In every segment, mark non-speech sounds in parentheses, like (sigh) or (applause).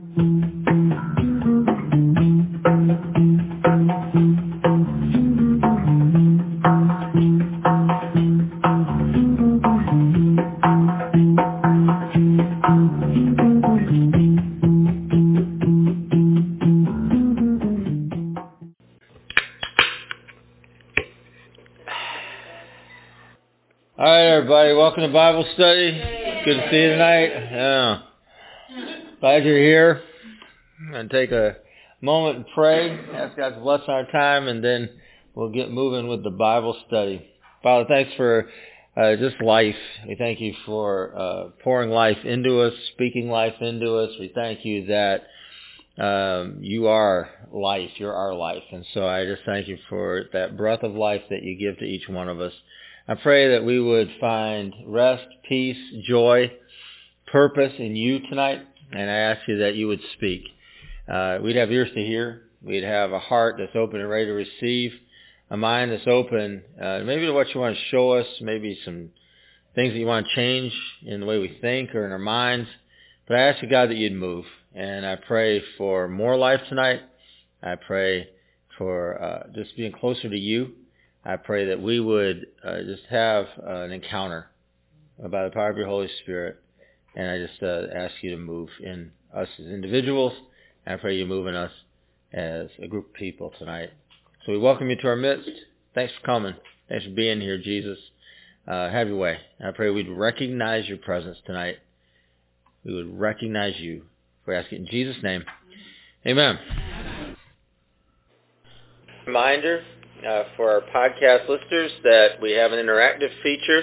All right, everybody, welcome to Bible study. Good to see you tonight. Yeah. Glad you're here. To take a moment and pray, ask God to bless our time, and then we'll get moving with the Bible study. Father, thanks for uh, just life. We thank you for uh, pouring life into us, speaking life into us. We thank you that um, you are life. You're our life. And so I just thank you for that breath of life that you give to each one of us. I pray that we would find rest, peace, joy, purpose in you tonight. And I ask you that you would speak. Uh, we'd have ears to hear. We'd have a heart that's open and ready to receive. A mind that's open, uh, maybe to what you want to show us, maybe some things that you want to change in the way we think or in our minds. But I ask you, God, that you'd move. And I pray for more life tonight. I pray for uh, just being closer to you. I pray that we would uh, just have uh, an encounter by the power of your Holy Spirit. And I just uh, ask you to move in us as individuals. And I pray you move in us as a group of people tonight. So we welcome you to our midst. Thanks for coming. Thanks for being here, Jesus. Uh, have your way. I pray we'd recognize your presence tonight. We would recognize you. We ask it in Jesus' name. Amen. Reminder uh, for our podcast listeners that we have an interactive feature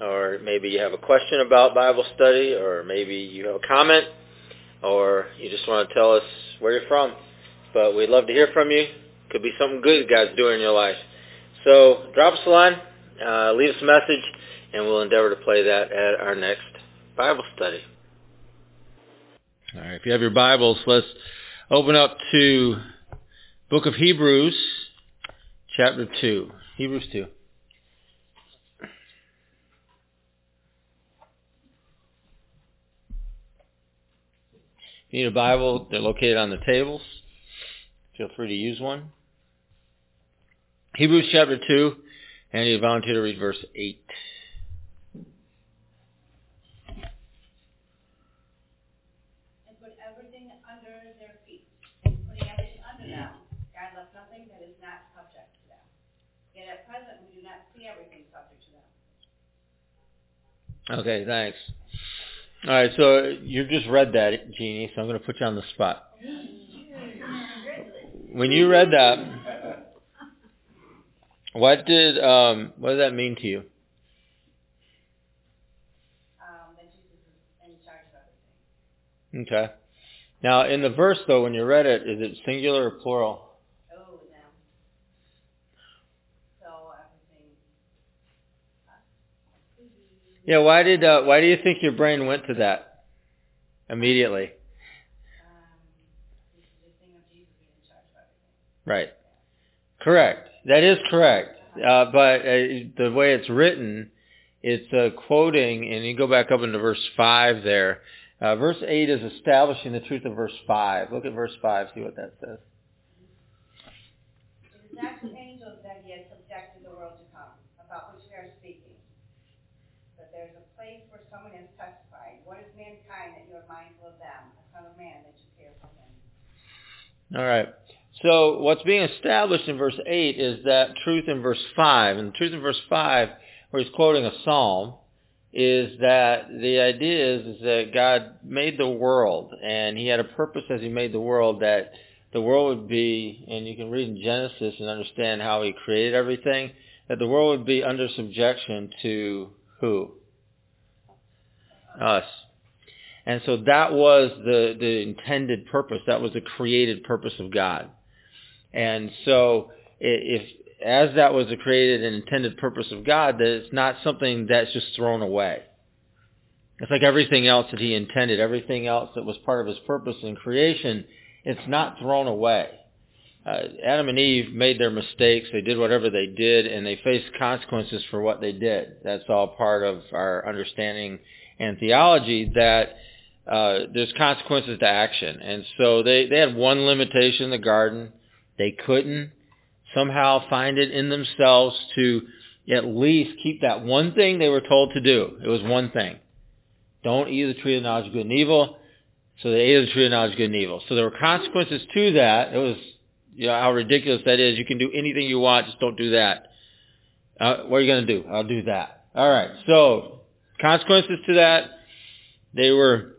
or maybe you have a question about Bible study, or maybe you have a comment, or you just want to tell us where you're from. But we'd love to hear from you. Could be something good God's doing in your life. So drop us a line, uh, leave us a message, and we'll endeavor to play that at our next Bible study. All right, if you have your Bibles, let's open up to Book of Hebrews, chapter 2. Hebrews 2. If you need a Bible, they're located on the tables. Feel free to use one. Hebrews chapter 2, and you volunteer to read verse 8. and put everything under their feet. Putting everything under them, God nothing that is not subject to them. Yet at present, we do not see everything subject to them. Okay, thanks. All right, so you just read that, Jeannie, so I'm going to put you on the spot. When you read that, what did um, what did that mean to you? Um, that Jesus is in charge of everything. Okay. Now, in the verse, though, when you read it, is it singular or plural? Oh, them. So everything. Yeah. Why did uh, Why do you think your brain went to that immediately? Right. Correct. That is correct. Uh, but uh, the way it's written, it's uh, quoting, and you go back up into verse 5 there. Uh, verse 8 is establishing the truth of verse 5. Look at verse 5, see what that says. It is not to angels that he has subjected the world to come, about which we are speaking. But there is a place where someone has testified, What is that you are mindful of them, a son of man that you care for him? All right. So what's being established in verse 8 is that truth in verse 5. And the truth in verse 5, where he's quoting a psalm, is that the idea is, is that God made the world, and he had a purpose as he made the world that the world would be, and you can read in Genesis and understand how he created everything, that the world would be under subjection to who? Us. And so that was the, the intended purpose. That was the created purpose of God. And so if as that was a created and intended purpose of God, that it's not something that's just thrown away. It's like everything else that he intended, everything else that was part of his purpose in creation, it's not thrown away. Uh, Adam and Eve made their mistakes. They did whatever they did, and they faced consequences for what they did. That's all part of our understanding and theology that uh, there's consequences to action. And so they, they had one limitation in the garden. They couldn't somehow find it in themselves to at least keep that one thing they were told to do. It was one thing. Don't eat the tree of knowledge of good and evil. So they ate the tree of knowledge of good and evil. So there were consequences to that. It was, you know, how ridiculous that is. You can do anything you want, just don't do that. Uh, what are you going to do? I'll do that. All right. So consequences to that. They were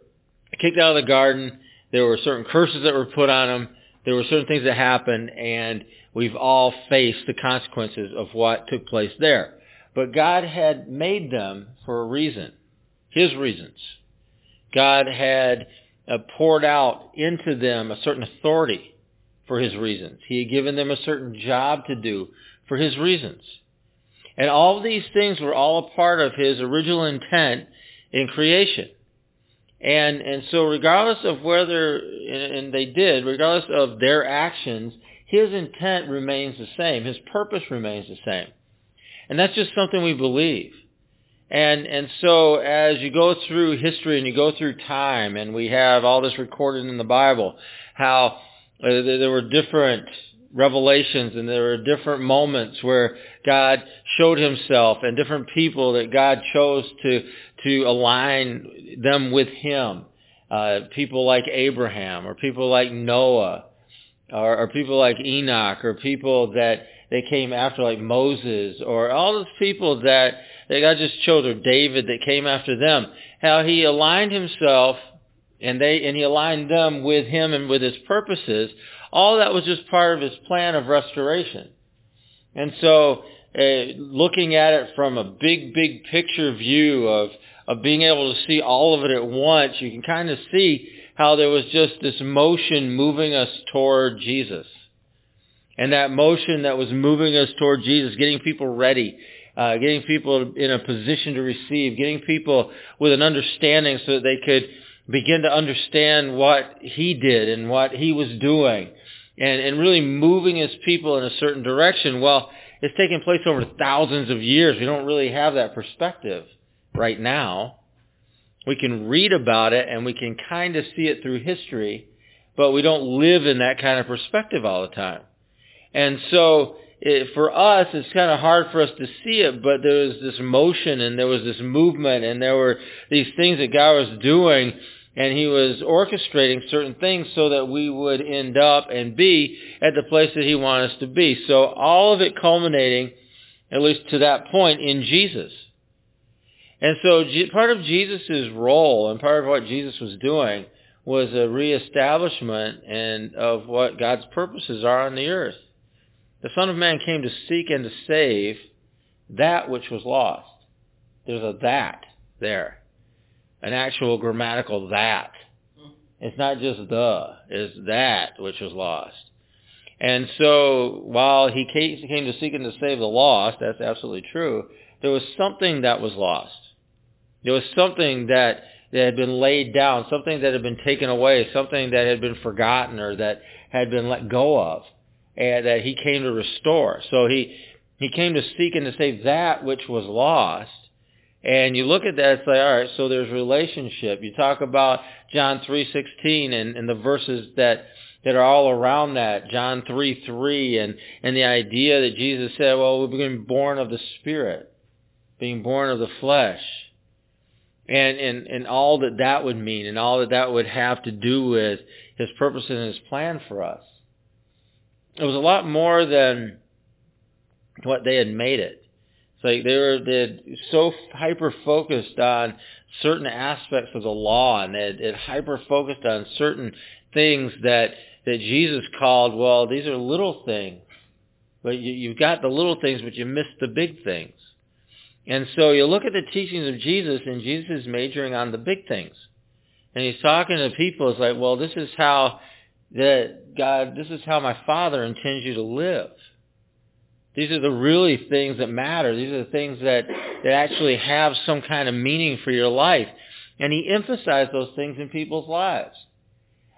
kicked out of the garden. There were certain curses that were put on them. There were certain things that happened, and we've all faced the consequences of what took place there. But God had made them for a reason. His reasons. God had uh, poured out into them a certain authority for his reasons. He had given them a certain job to do for his reasons. And all these things were all a part of his original intent in creation. And, and so regardless of whether, and they did, regardless of their actions, his intent remains the same. His purpose remains the same. And that's just something we believe. And and so as you go through history and you go through time, and we have all this recorded in the Bible, how uh, there were different revelations and there were different moments where God showed himself and different people that God chose to to align them with him. Uh, people like Abraham or people like Noah or, or people like Enoch or people that they came after like Moses or all those people that that God just chose, or David that came after them, how he aligned himself and they and he aligned them with him and with his purposes. All that was just part of his plan of restoration. And so, uh, looking at it from a big, big picture view of of being able to see all of it at once, you can kind of see how there was just this motion moving us toward Jesus. And that motion that was moving us toward Jesus, getting people ready, uh, getting people in a position to receive, getting people with an understanding so that they could begin to understand what he did and what he was doing and, and really moving his people in a certain direction. Well, it's taken place over thousands of years. We don't really have that perspective right now. We can read about it and we can kind of see it through history, but we don't live in that kind of perspective all the time. And so it, for us, it's kind of hard for us to see it, but there was this motion and there was this movement and there were these things that God was doing and he was orchestrating certain things so that we would end up and be at the place that he wanted us to be. So all of it culminating, at least to that point, in Jesus. And so part of Jesus' role and part of what Jesus was doing was a reestablishment and of what God's purposes are on the earth. The Son of Man came to seek and to save that which was lost. There's a that there. An actual grammatical that. It's not just the, it's that which was lost. And so while he came to seek and to save the lost, that's absolutely true, there was something that was lost. There was something that, that had been laid down, something that had been taken away, something that had been forgotten or that had been let go of and that he came to restore. So he he came to seek and to save that which was lost. And you look at that, it's like, all right, so there's relationship. You talk about John 3.16 and, and the verses that, that are all around that, John 3.3, and, and the idea that Jesus said, well, we're being born of the Spirit, being born of the flesh. And, and, and all that that would mean and all that that would have to do with his purpose and his plan for us it was a lot more than what they had made it. It's like they were they so hyper focused on certain aspects of the law, and they had, hyper focused on certain things that that Jesus called. Well, these are little things, but you, you've got the little things, but you missed the big things. And so you look at the teachings of Jesus, and Jesus is majoring on the big things. And he's talking to people. It's like, well, this is how that God, this is how my Father intends you to live. These are the really things that matter. These are the things that, that actually have some kind of meaning for your life. And he emphasized those things in people's lives.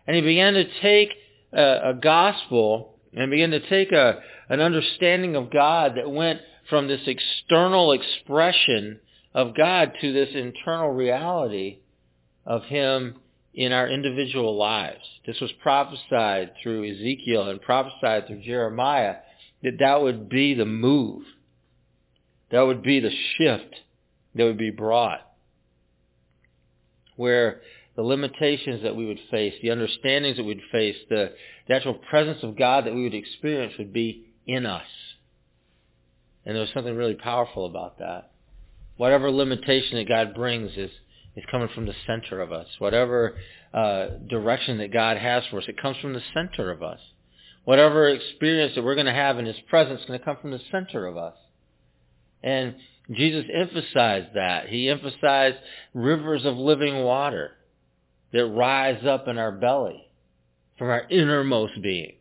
And he began to take a, a gospel and began to take a, an understanding of God that went from this external expression of God to this internal reality of him in our individual lives. This was prophesied through Ezekiel and prophesied through Jeremiah that that would be the move. That would be the shift that would be brought. Where the limitations that we would face, the understandings that we'd face, the, the actual presence of God that we would experience would be in us. And there's something really powerful about that. Whatever limitation that God brings is, is coming from the center of us. Whatever uh, direction that God has for us, it comes from the center of us. Whatever experience that we're going to have in His presence is going to come from the center of us. And Jesus emphasized that. He emphasized rivers of living water that rise up in our belly from our innermost being.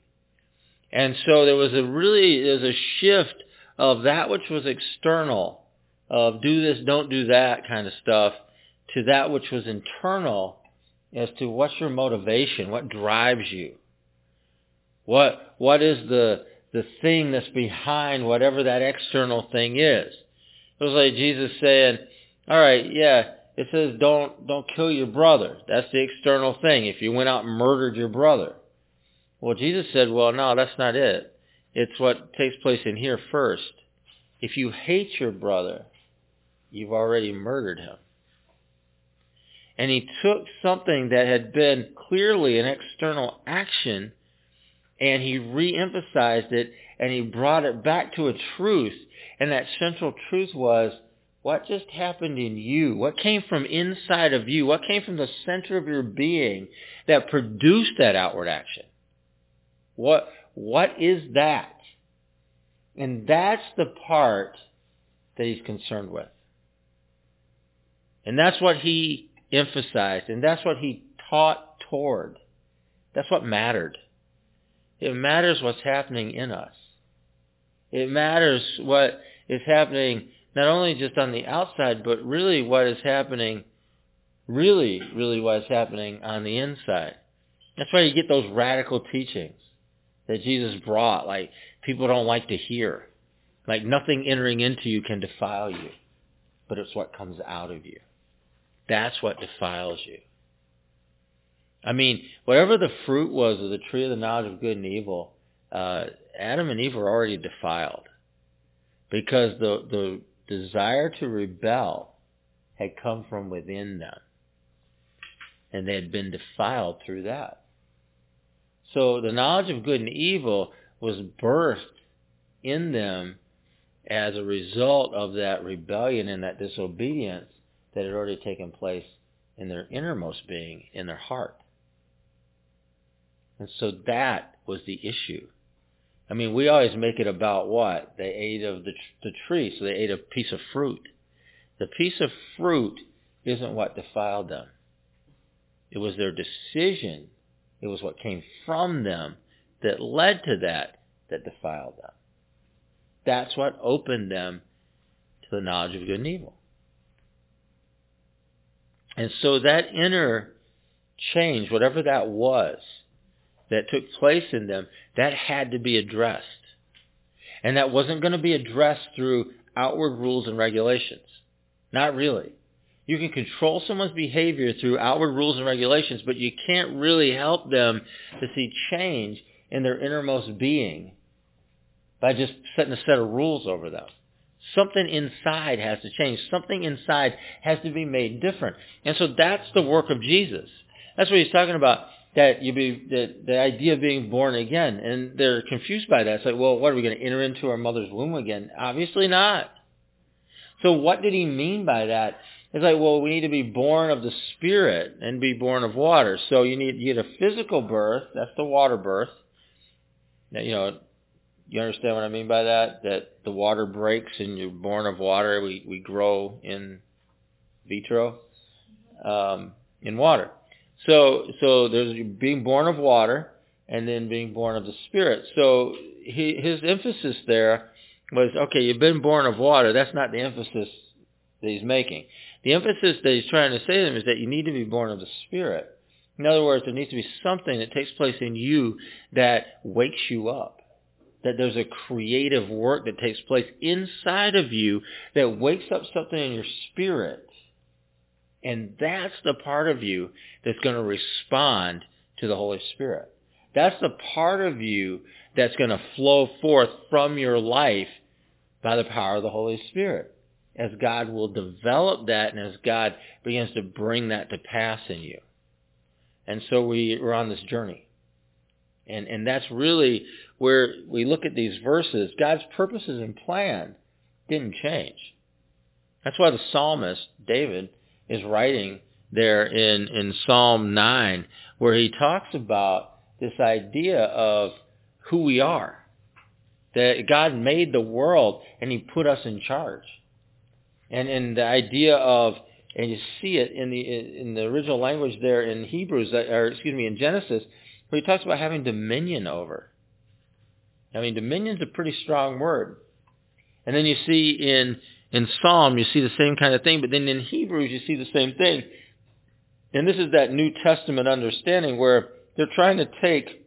And so there was a really, there's a shift of that which was external, of do this, don't do that kind of stuff, to that which was internal as to what's your motivation, what drives you. What, what is the, the thing that's behind whatever that external thing is? It was like Jesus saying, all right, yeah, it says don't don't kill your brother. That's the external thing. If you went out and murdered your brother. Well, Jesus said, well, no, that's not it. It's what takes place in here first. If you hate your brother, you've already murdered him. And he took something that had been clearly an external action and he re-emphasized it and he brought it back to a truth. And that central truth was what just happened in you? What came from inside of you? What came from the center of your being that produced that outward action? What, what is that? And that's the part that he's concerned with. And that's what he emphasized, and that's what he taught toward. That's what mattered. It matters what's happening in us. It matters what is happening not only just on the outside, but really what is happening, really, really what is happening on the inside. That's why you get those radical teachings that Jesus brought, like people don't like to hear. Like nothing entering into you can defile you, but it's what comes out of you. That's what defiles you. I mean, whatever the fruit was of the tree of the knowledge of good and evil, uh, Adam and Eve were already defiled because the the desire to rebel had come from within them. And they had been defiled through that. So the knowledge of good and evil was birthed in them as a result of that rebellion and that disobedience that had already taken place in their innermost being, in their heart. And so that was the issue. I mean, we always make it about what? They ate of the, the tree, so they ate a piece of fruit. The piece of fruit isn't what defiled them. It was their decision. It was what came from them that led to that that defiled them. That's what opened them to the knowledge of good and evil. And so that inner change, whatever that was, that took place in them, that had to be addressed. And that wasn't going to be addressed through outward rules and regulations. Not really. You can control someone's behavior through outward rules and regulations, but you can't really help them to see change in their innermost being by just setting a set of rules over them. Something inside has to change. Something inside has to be made different. And so that's the work of Jesus. That's what he's talking about that you be the the idea of being born again, and they're confused by that. It's like, well, what are we going to enter into our mother's womb again? Obviously not. So what did he mean by that? It's like, well, we need to be born of the spirit and be born of water. So you need you get a physical birth. That's the water birth. Now, you know, you understand what I mean by that? That the water breaks and you're born of water. We we grow in vitro um, in water. So, so there's being born of water, and then being born of the Spirit. So he, his emphasis there was, okay, you've been born of water. That's not the emphasis that he's making. The emphasis that he's trying to say to them is that you need to be born of the Spirit. In other words, there needs to be something that takes place in you that wakes you up. That there's a creative work that takes place inside of you that wakes up something in your spirit. And that's the part of you that's going to respond to the Holy Spirit. That's the part of you that's going to flow forth from your life by the power of the Holy Spirit. As God will develop that and as God begins to bring that to pass in you. And so we, we're on this journey. And, and that's really where we look at these verses. God's purposes and plan didn't change. That's why the psalmist, David, is writing there in, in Psalm 9, where he talks about this idea of who we are. That God made the world and he put us in charge. And, and the idea of, and you see it in the, in the original language there in Hebrews, or excuse me, in Genesis, where he talks about having dominion over. I mean, dominion's a pretty strong word. And then you see in, in Psalm, you see the same kind of thing, but then in Hebrews, you see the same thing. And this is that New Testament understanding where they're trying to take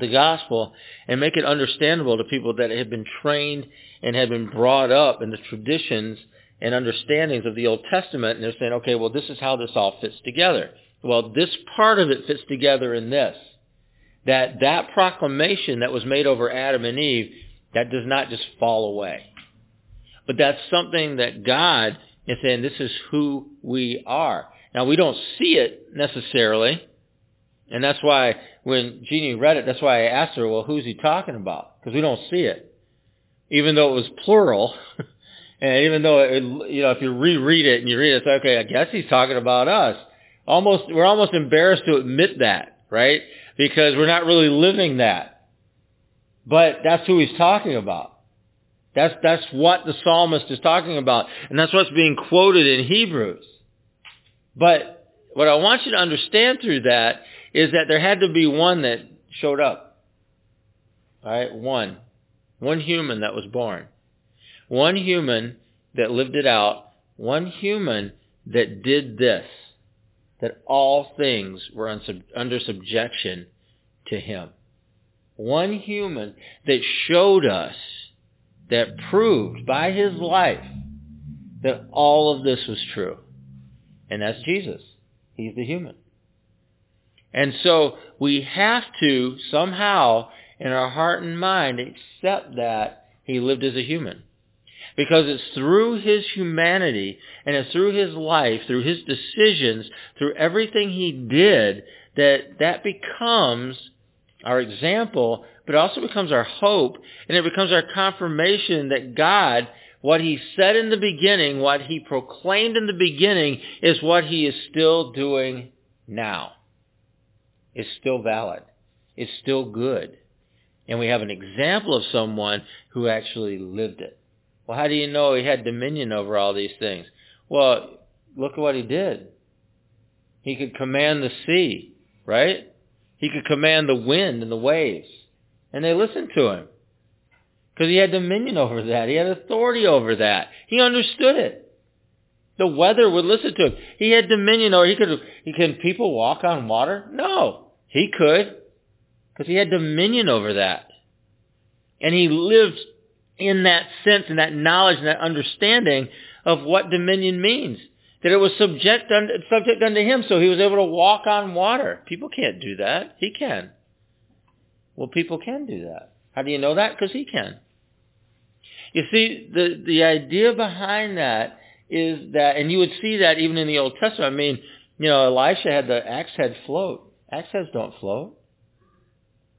the gospel and make it understandable to people that have been trained and have been brought up in the traditions and understandings of the Old Testament. And they're saying, okay, well, this is how this all fits together. Well, this part of it fits together in this. That that proclamation that was made over Adam and Eve, that does not just fall away. But that's something that God is saying, this is who we are. Now, we don't see it necessarily, and that's why when Jeannie read it, that's why I asked her, well, who's he talking about? Because we don't see it. Even though it was plural, (laughs) and even though, it, you know, if you reread it and you read it, it's okay, I guess he's talking about us. Almost, we're almost embarrassed to admit that, right? Because we're not really living that. But that's who he's talking about. That's, that's what the psalmist is talking about. And that's what's being quoted in Hebrews. But what I want you to understand through that is that there had to be one that showed up. All right, one. One human that was born. One human that lived it out. One human that did this. That all things were under subjection to him. One human that showed us, that proved by his life that all of this was true. And that's Jesus. He's the human. And so we have to somehow in our heart and mind accept that he lived as a human. Because it's through his humanity and it's through his life, through his decisions, through everything he did that that becomes our example, but also becomes our hope and it becomes our confirmation that God, what he said in the beginning, what he proclaimed in the beginning is what he is still doing now is still valid. It's still good. And we have an example of someone who actually lived it. Well, how do you know he had dominion over all these things? Well, look at what he did. He could command the sea, right? He could command the wind and the waves. And they listened to him. Because he had dominion over that. He had authority over that. He understood it. The weather would listen to him. He had dominion over. He could. He can people walk on water? No, he could, because he had dominion over that, and he lived in that sense and that knowledge and that understanding of what dominion means. That it was subject unto, subject unto him, so he was able to walk on water. People can't do that. He can. Well, people can do that. How do you know that? Because he can. You see, the, the idea behind that is that, and you would see that even in the Old Testament. I mean, you know, Elisha had the axe head float. Axe heads don't float.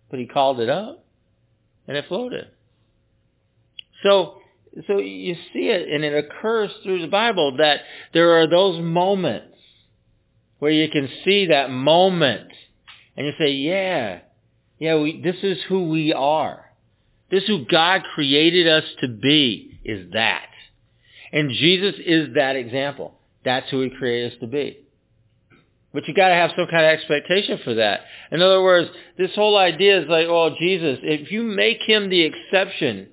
But he called it up, and it floated. So, so you see it, and it occurs through the Bible that there are those moments where you can see that moment, and you say, yeah, yeah, we, this is who we are. This is who God created us to be, is that. And Jesus is that example. That's who he created us to be. But you got to have some kind of expectation for that. In other words, this whole idea is like, oh, Jesus, if you make him the exception,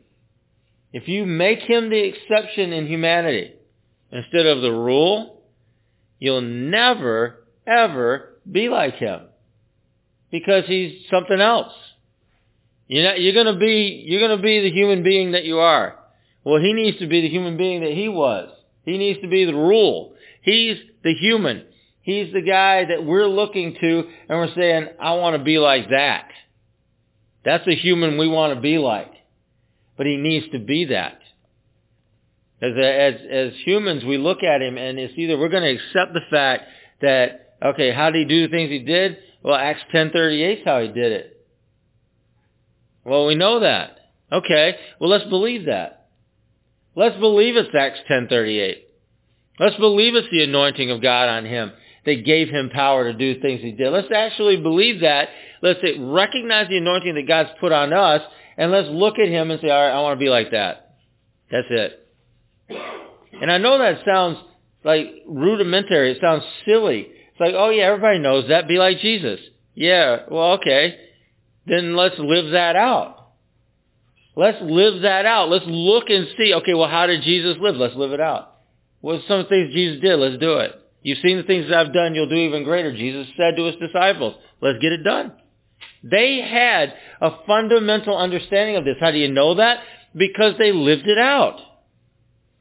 if you make him the exception in humanity instead of the rule, you'll never, ever be like him because he's something else. You're, not, you're to be, you're going to be the human being that you are. Well, he needs to be the human being that he was. He needs to be the rule. He's the human. He's the guy that we're looking to and we're saying, I want to be like that. That's the human we want to be like. But he needs to be that. As, as, as humans, we look at him and it's either we're going to accept the fact that, okay, how did he do the things he did? Well, Acts 10.38 is how he did it. Well, we know that. Okay, well let's believe that. Let's believe it's Acts 10.38. Let's believe it's the anointing of God on him that gave him power to do things he did. Let's actually believe that. Let's recognize the anointing that God's put on us, and let's look at him and say, all right, I want to be like that. That's it. And I know that sounds like rudimentary. It sounds silly. It's like, oh yeah, everybody knows that. Be like Jesus. Yeah, well, okay. Then let's live that out. Let's live that out. Let's look and see, okay, well, how did Jesus live? Let's live it out. What some things Jesus did? Let's do it. You've seen the things I've done, you'll do even greater. Jesus said to his disciples, let's get it done. They had a fundamental understanding of this. How do you know that? Because they lived it out.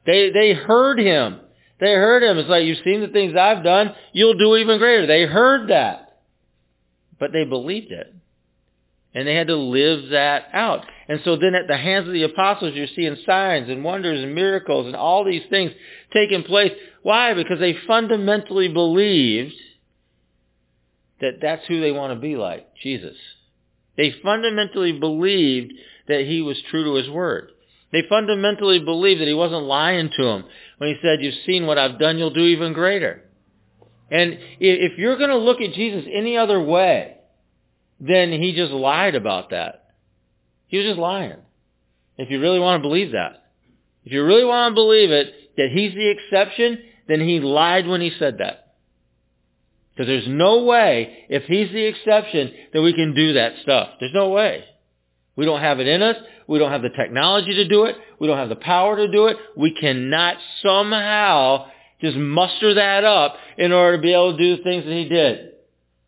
They, they heard him. They heard him. It's like, you've seen the things I've done, you'll do even greater. They heard that. But they believed it. And they had to live that out. And so then at the hands of the apostles, you're seeing signs and wonders and miracles and all these things taking place. Why? Because they fundamentally believed that that's who they want to be like, Jesus. They fundamentally believed that he was true to his word. They fundamentally believed that he wasn't lying to them when he said, you've seen what I've done, you'll do even greater. And if you're going to look at Jesus any other way, then he just lied about that. He was just lying. If you really want to believe that. If you really want to believe it, that he's the exception, then he lied when he said that. Because there's no way, if he's the exception, that we can do that stuff. There's no way. We don't have it in us. We don't have the technology to do it. We don't have the power to do it. We cannot somehow just muster that up in order to be able to do things that he did.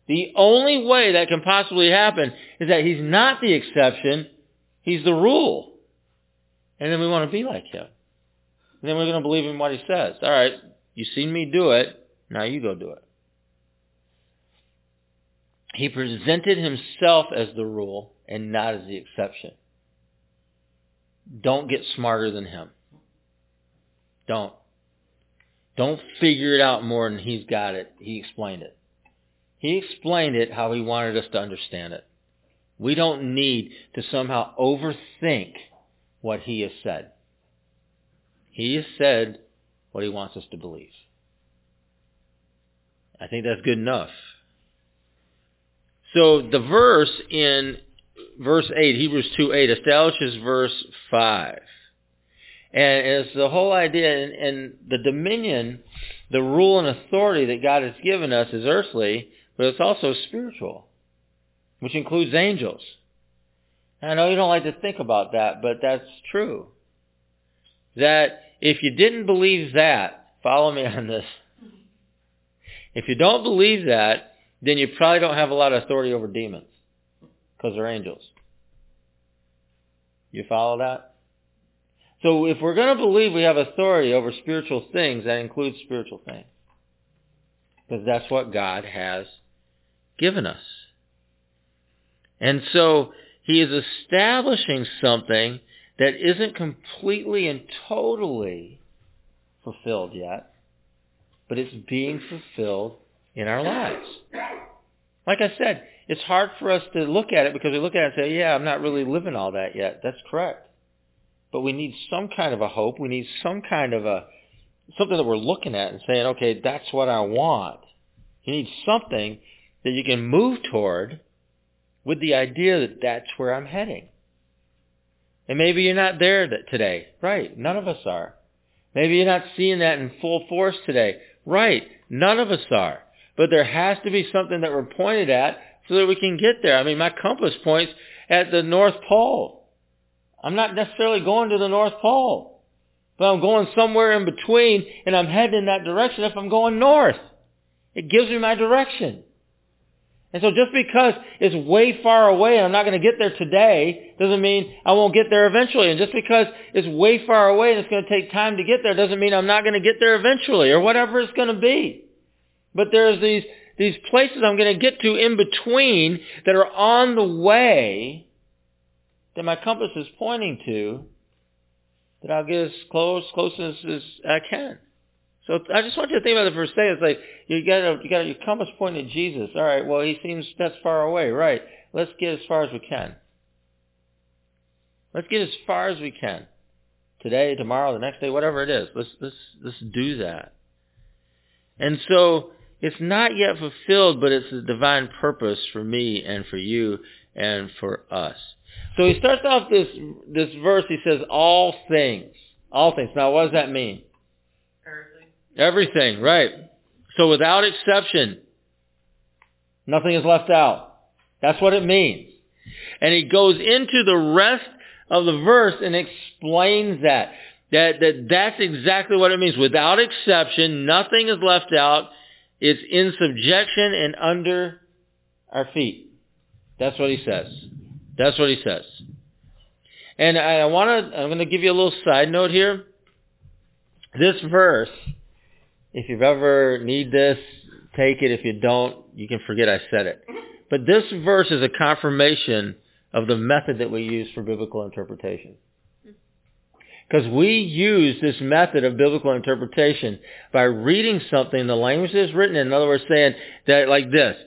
The only way that can possibly happen is that he's not the exception, he's the rule. And then we want to be like him. And then we're going to believe in what he says. All right, you've seen me do it, now you go do it. He presented himself as the rule and not as the exception. Don't get smarter than him. Don't. Don't figure it out more than he's got it. He explained it. He explained it how he wanted us to understand it. We don't need to somehow overthink what he has said. He has said what he wants us to believe. I think that's good enough. So the verse in verse 8, Hebrews 2, 8, establishes verse 5. And it's the whole idea, and, and the dominion, the rule and authority that God has given us is earthly, but it's also spiritual, which includes angels. I know you don't like to think about that, but that's true. That if you didn't believe that, follow me on this. If you don't believe that, then you probably don't have a lot of authority over demons because they're angels. You follow that? So if we're going to believe we have authority over spiritual things, that includes spiritual things. Because that's what God has given us. And so he is establishing something that isn't completely and totally fulfilled yet, but it's being fulfilled in our lives. Like I said, it's hard for us to look at it because we look at it and say, yeah, I'm not really living all that yet. That's correct. But we need some kind of a hope. We need some kind of a, something that we're looking at and saying, okay, that's what I want. You need something that you can move toward with the idea that that's where I'm heading. And maybe you're not there today. Right. None of us are. Maybe you're not seeing that in full force today. Right. None of us are. but there has to be something that we're pointed at so that we can get there. I mean, my compass points at the North Pole. I'm not necessarily going to the North Pole, but I'm going somewhere in between and I'm heading in that direction if I'm going north. It gives me my direction. And so just because it's way far away and I'm not going to get there today doesn't mean I won't get there eventually. And just because it's way far away and it's going to take time to get there doesn't mean I'm not going to get there eventually or whatever it's going to be. But there's these, these places I'm going to get to in between that are on the way that my compass is pointing to that I'll get as close, close as, as I can. So I just want you to think about it a second. It's like you got to, you got your compass pointing at Jesus. All right. Well, he seems that's far away, right? Let's get as far as we can. Let's get as far as we can. Today, tomorrow, the next day, whatever it is. Let's let's let's do that. And so it's not yet fulfilled, but it's a divine purpose for me and for you and for us. So he starts off this this verse. He says, "All things, all things." Now, what does that mean? Everything, right. So without exception, nothing is left out. That's what it means. And he goes into the rest of the verse and explains that. That, that that's exactly what it means. Without exception, nothing is left out. It's in subjection and under our feet. That's what he says. That's what he says. And I, I want to, I'm going to give you a little side note here. This verse if you've ever need this, take it. If you don't, you can forget I said it. But this verse is a confirmation of the method that we use for biblical interpretation. Because we use this method of biblical interpretation by reading something in the language that it's written in. In other words, saying that like this,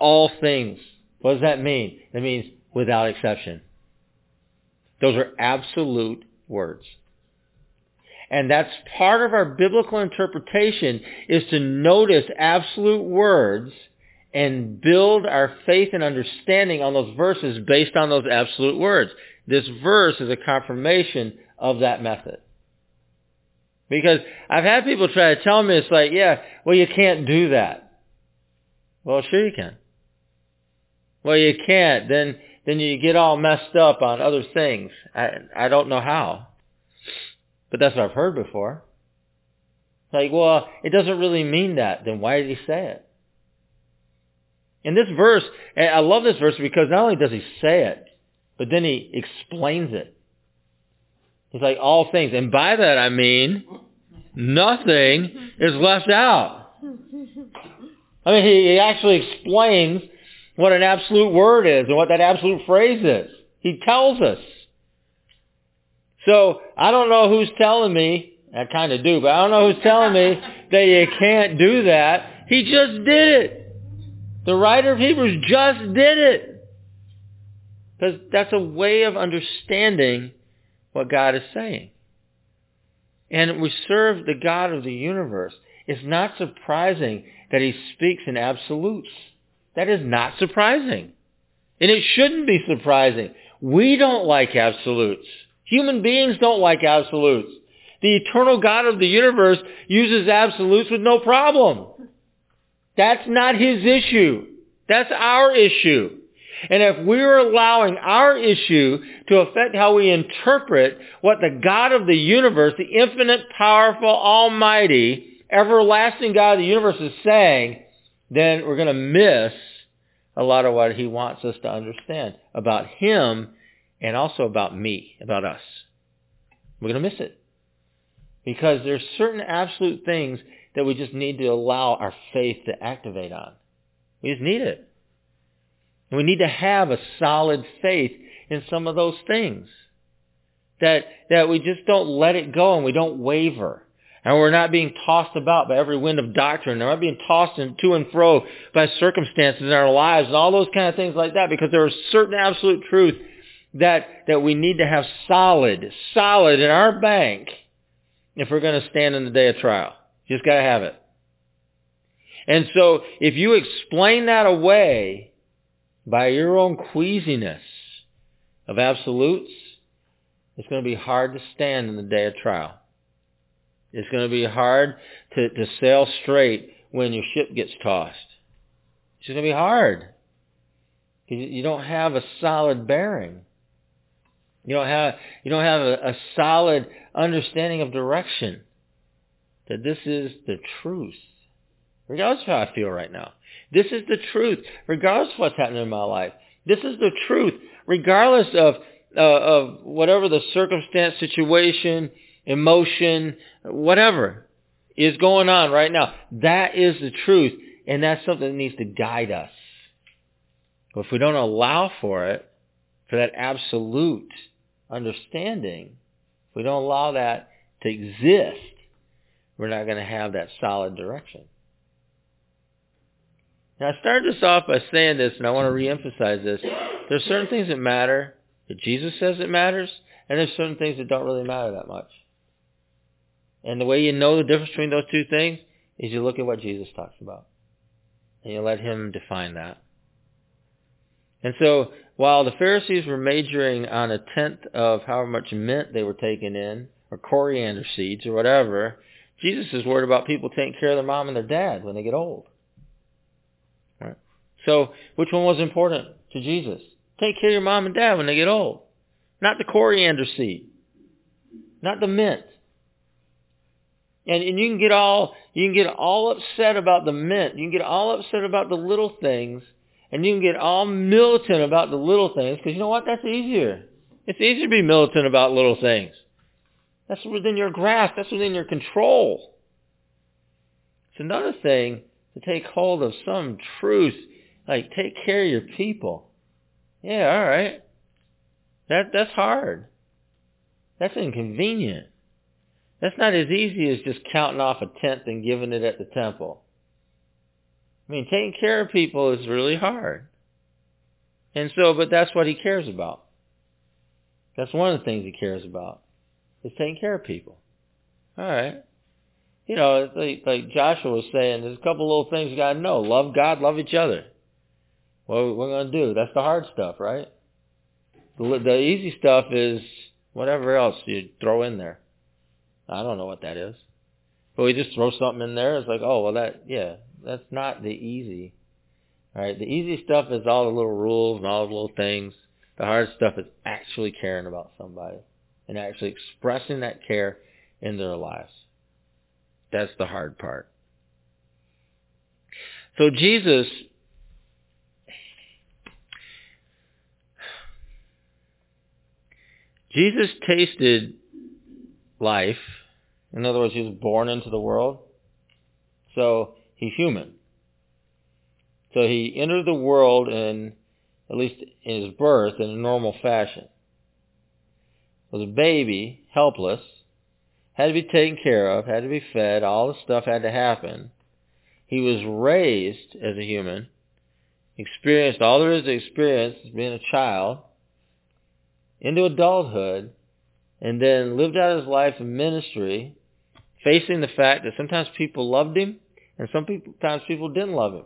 all things. What does that mean? It means without exception. Those are absolute words. And that's part of our biblical interpretation is to notice absolute words and build our faith and understanding on those verses based on those absolute words. This verse is a confirmation of that method. Because I've had people try to tell me, it's like, yeah, well, you can't do that. Well, sure you can. Well, you can't. Then, then you get all messed up on other things. I, I don't know how. But that's what I've heard before. It's like, well, it doesn't really mean that. Then why did he say it? In this verse, I love this verse because not only does he say it, but then he explains it. He's like, all things. And by that I mean, nothing is left out. I mean, he actually explains what an absolute word is and what that absolute phrase is. He tells us. So I don't know who's telling me, I kind of do, but I don't know who's telling me (laughs) that you can't do that. He just did it. The writer of Hebrews just did it. Because that's a way of understanding what God is saying. And we serve the God of the universe. It's not surprising that he speaks in absolutes. That is not surprising. And it shouldn't be surprising. We don't like absolutes. Human beings don't like absolutes. The eternal God of the universe uses absolutes with no problem. That's not his issue. That's our issue. And if we're allowing our issue to affect how we interpret what the God of the universe, the infinite, powerful, almighty, everlasting God of the universe is saying, then we're going to miss a lot of what he wants us to understand about him and also about me, about us. We're going to miss it. Because there's certain absolute things that we just need to allow our faith to activate on. We just need it. And we need to have a solid faith in some of those things. That, that we just don't let it go and we don't waver. And we're not being tossed about by every wind of doctrine. We're not being tossed to and fro by circumstances in our lives and all those kind of things like that because there are certain absolute truths that, that we need to have solid, solid in our bank if we're going to stand in the day of trial. You just got to have it. And so if you explain that away by your own queasiness of absolutes, it's going to be hard to stand in the day of trial. It's going to be hard to, to sail straight when your ship gets tossed. It's going to be hard. You don't have a solid bearing. You don't have you don't have a, a solid understanding of direction. That this is the truth. Regardless of how I feel right now. This is the truth. Regardless of what's happening in my life. This is the truth. Regardless of uh, of whatever the circumstance, situation, emotion, whatever is going on right now. That is the truth. And that's something that needs to guide us. But if we don't allow for it, for that absolute understanding, if we don't allow that to exist, we're not going to have that solid direction. Now I started this off by saying this, and I want to reemphasize this. There's certain things that matter, that Jesus says it matters, and there's certain things that don't really matter that much. And the way you know the difference between those two things is you look at what Jesus talks about. And you let him define that. And so while the Pharisees were majoring on a tenth of however much mint they were taking in, or coriander seeds or whatever, Jesus is worried about people taking care of their mom and their dad when they get old. Right? So which one was important to Jesus? Take care of your mom and dad when they get old. Not the coriander seed. Not the mint. And, and you can get all you can get all upset about the mint. You can get all upset about the little things, and you can get all militant about the little things because you know what? That's easier. It's easier to be militant about little things. That's within your grasp. That's within your control. It's another thing to take hold of some truth, like take care of your people. Yeah, all right. That that's hard. That's inconvenient. That's not as easy as just counting off a tenth and giving it at the temple. I mean, taking care of people is really hard. And so, but that's what he cares about. That's one of the things he cares about, is taking care of people. All right. You know, like, like Joshua was saying, there's a couple little things you got to know. Love God, love each other. What we're going to do, that's the hard stuff, right? The, the easy stuff is whatever else you throw in there. I don't know what that is. But we just throw something in there. It's like, oh, well, that, yeah, that's not the easy. All right, the easy stuff is all the little rules and all the little things. The hard stuff is actually caring about somebody and actually expressing that care in their lives. That's the hard part. So Jesus Jesus tasted life. In other words, he was born into the world. So he's human. So he entered the world in, at least in his birth, in a normal fashion. Was a baby, helpless, had to be taken care of, had to be fed, all the stuff had to happen. He was raised as a human, experienced all there is to experience as being a child, into adulthood, and then lived out his life in ministry, facing the fact that sometimes people loved him and sometimes people didn't love him.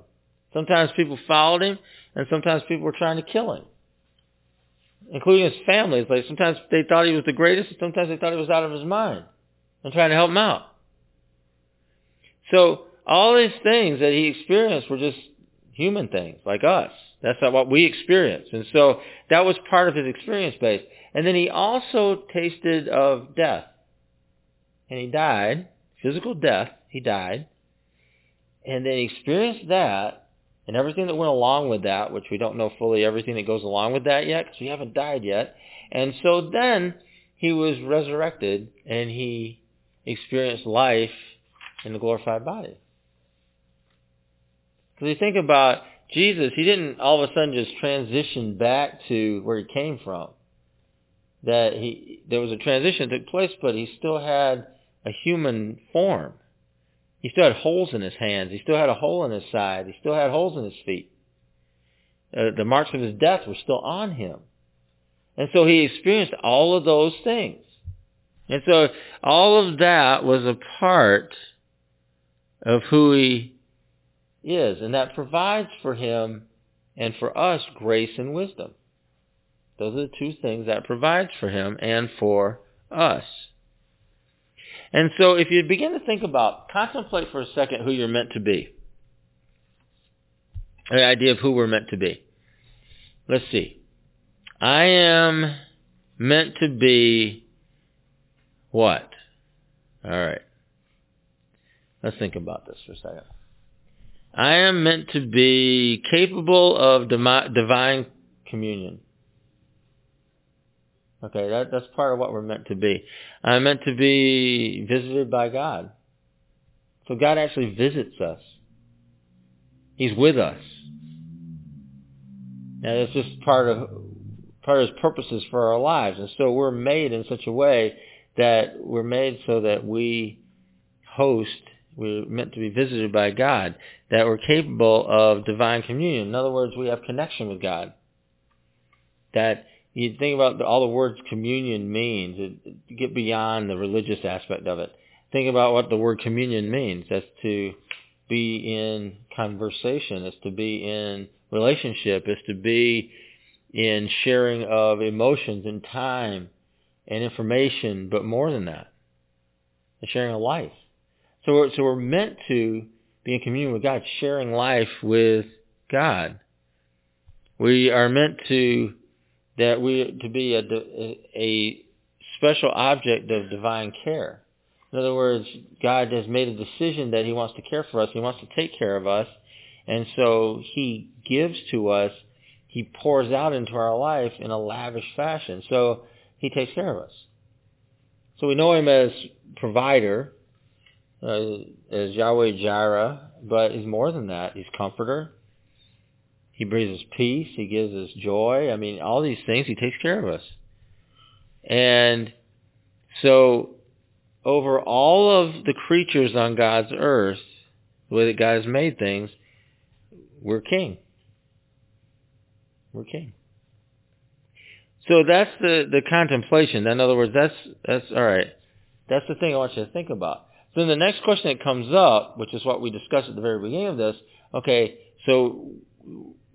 Sometimes people followed him and sometimes people were trying to kill him, including his family. Like sometimes they thought he was the greatest and sometimes they thought he was out of his mind and trying to help him out. So all these things that he experienced were just human things like us. That's not what we experience. And so that was part of his experience base. And then he also tasted of death. And he died, physical death, he died. And then he experienced that and everything that went along with that, which we don't know fully everything that goes along with that yet because we haven't died yet. And so then he was resurrected and he experienced life in the glorified body. Because you think about Jesus, he didn't all of a sudden just transition back to where he came from that he there was a transition that took place, but he still had a human form. He still had holes in his hands. He still had a hole in his side. He still had holes in his feet. Uh, the marks of his death were still on him. And so he experienced all of those things. And so all of that was a part of who he is. And that provides for him and for us grace and wisdom. Those are the two things that provides for him and for us. And so if you begin to think about, contemplate for a second who you're meant to be. the idea of who we're meant to be. Let's see. I am meant to be what? All right. Let's think about this for a second. I am meant to be capable of divine communion. Okay, that, that's part of what we're meant to be. I'm meant to be visited by God. So God actually visits us. He's with us. And it's just part of part of his purposes for our lives. And so we're made in such a way that we're made so that we host, we're meant to be visited by God, that we're capable of divine communion. In other words, we have connection with God. That you think about all the words communion means, it, get beyond the religious aspect of it. Think about what the word communion means. That's to be in conversation. It's to be in relationship. It's to be in sharing of emotions and time and information, but more than that, the sharing of life. So we're, so we're meant to be in communion with God, sharing life with God. We are meant to that we're to be a, a special object of divine care. In other words, God has made a decision that he wants to care for us. He wants to take care of us. And so he gives to us, he pours out into our life in a lavish fashion. So he takes care of us. So we know him as provider, uh, as Yahweh Jireh, but he's more than that. He's comforter. He brings us peace. He gives us joy. I mean, all these things, he takes care of us. And so over all of the creatures on God's earth, the way that God has made things, we're king. We're king. So that's the, the contemplation. In other words, that's, that's, alright. That's the thing I want you to think about. So then the next question that comes up, which is what we discussed at the very beginning of this, okay, so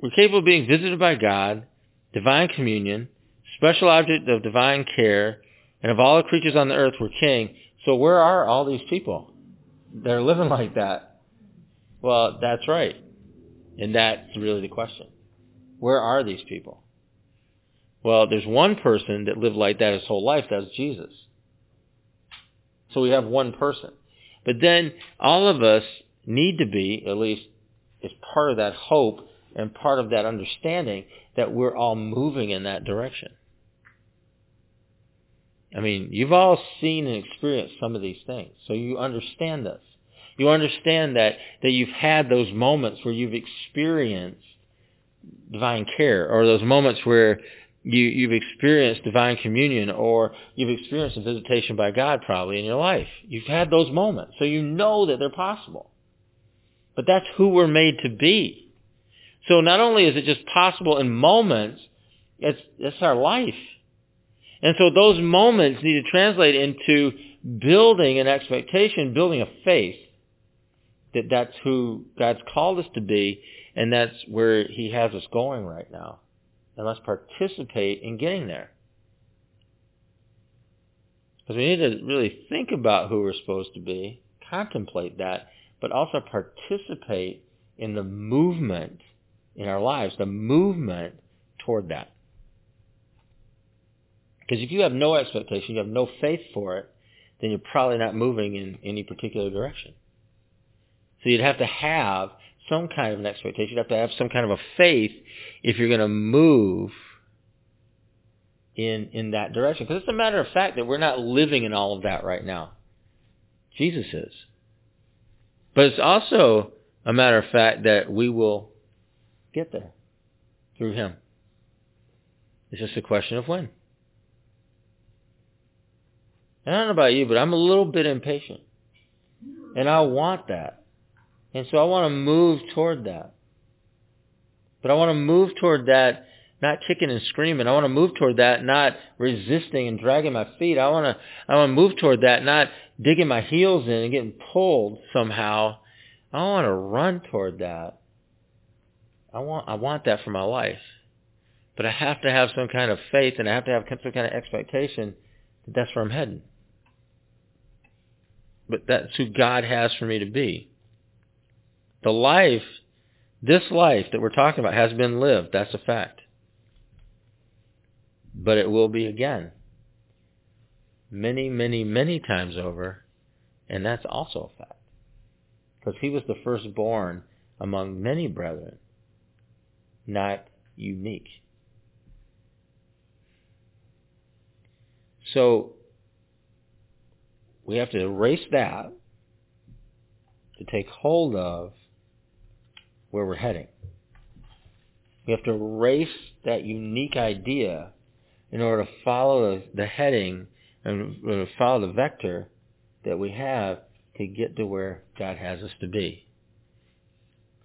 we're capable of being visited by God, divine communion, special object of divine care, and of all the creatures on the earth, we're king. So where are all these people They're living like that? Well, that's right. And that's really the question. Where are these people? Well, there's one person that lived like that his whole life. That's Jesus. So we have one person. But then all of us need to be, at least as part of that hope and part of that understanding, that we're all moving in that direction. I mean, you've all seen and experienced some of these things, so you understand this. You understand that, that you've had those moments where you've experienced divine care, or those moments where you, you've experienced divine communion, or you've experienced a visitation by God probably in your life. You've had those moments, so you know that they're possible. But that's who we're made to be. So not only is it just possible in moments, it's, it's our life. And so those moments need to translate into building an expectation, building a faith that that's who God's called us to be, and that's where he has us going right now. And let's participate in getting there. Because we need to really think about who we're supposed to be, contemplate that, but also participate in the movement in our lives, the movement toward that. Because if you have no expectation, you have no faith for it, then you're probably not moving in any particular direction. So you'd have to have some kind of an expectation. You'd have to have some kind of a faith if you're going to move in in that direction. Because it's a matter of fact that we're not living in all of that right now. Jesus is. But it's also a matter of fact that we will get there through him. It's just a question of when. And I don't know about you, but I'm a little bit impatient. And I want that. And so I want to move toward that. But I want to move toward that not kicking and screaming. I want to move toward that not resisting and dragging my feet. I want to I want to move toward that not digging my heels in and getting pulled somehow. I want to run toward that. I want I want that for my life. But I have to have some kind of faith and I have to have some kind of expectation that that's where I'm heading but that's who God has for me to be. The life This life that we're talking about has been lived. That's a fact. But it will be again. Many, many, many times over. And that's also a fact. Because he was the firstborn among many brethren, not unique. So we have to erase that to take hold of where we're heading. We have to erase that unique idea in order to follow the, heading and follow the vector that we have to get to where God has us to be.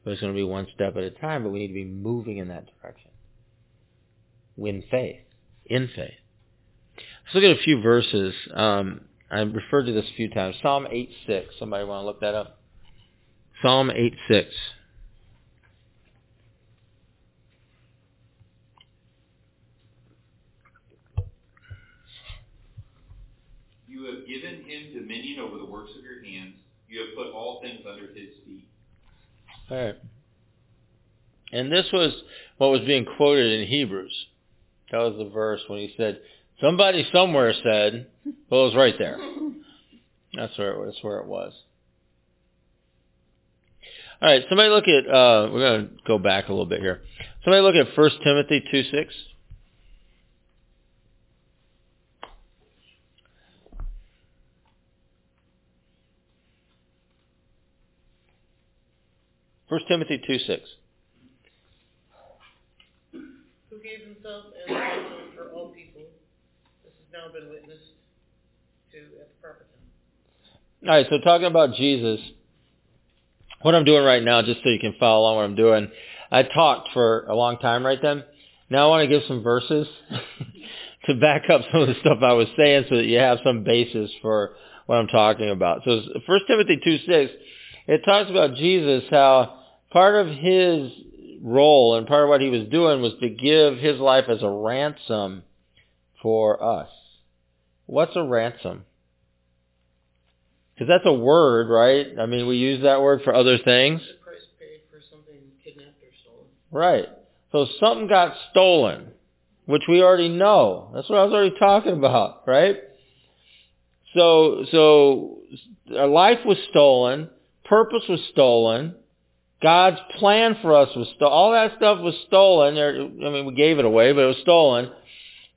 But it's going to be one step at a time, but we need to be moving in that direction. In faith. In faith. Let's look at a few verses. Um, I referred to this a few times. Psalm 8.6. Somebody want to look that up? Psalm 8.6. You have given him dominion over the works of your hands. You have put all things under his feet. All right. And this was what was being quoted in Hebrews. That was the verse when he said, somebody somewhere said, well, it was right there. That's where it, that's where it was. All right, somebody look at, uh, we're going to go back a little bit here. Somebody look at 1 Timothy 2.6. 1 Timothy 2, 6. Who gave himself as for all people. This has now been witnessed to at the proper time. All right, so talking about Jesus, what I'm doing right now, just so you can follow along what I'm doing, I talked for a long time right then. Now I want to give some verses (laughs) to back up some of the stuff I was saying so that you have some basis for what I'm talking about. So 1 Timothy 2, 6, it talks about Jesus, how part of his role and part of what he was doing was to give his life as a ransom for us. What's a ransom? Because that's a word, right? I mean, we use that word for other things. The price paid for something kidnapped or stolen. Right. So something got stolen, which we already know. That's what I was already talking about, right? So, so our life was stolen, purpose was stolen, God's plan for us was. All that stuff was stolen. I mean, we gave it away, but it was stolen.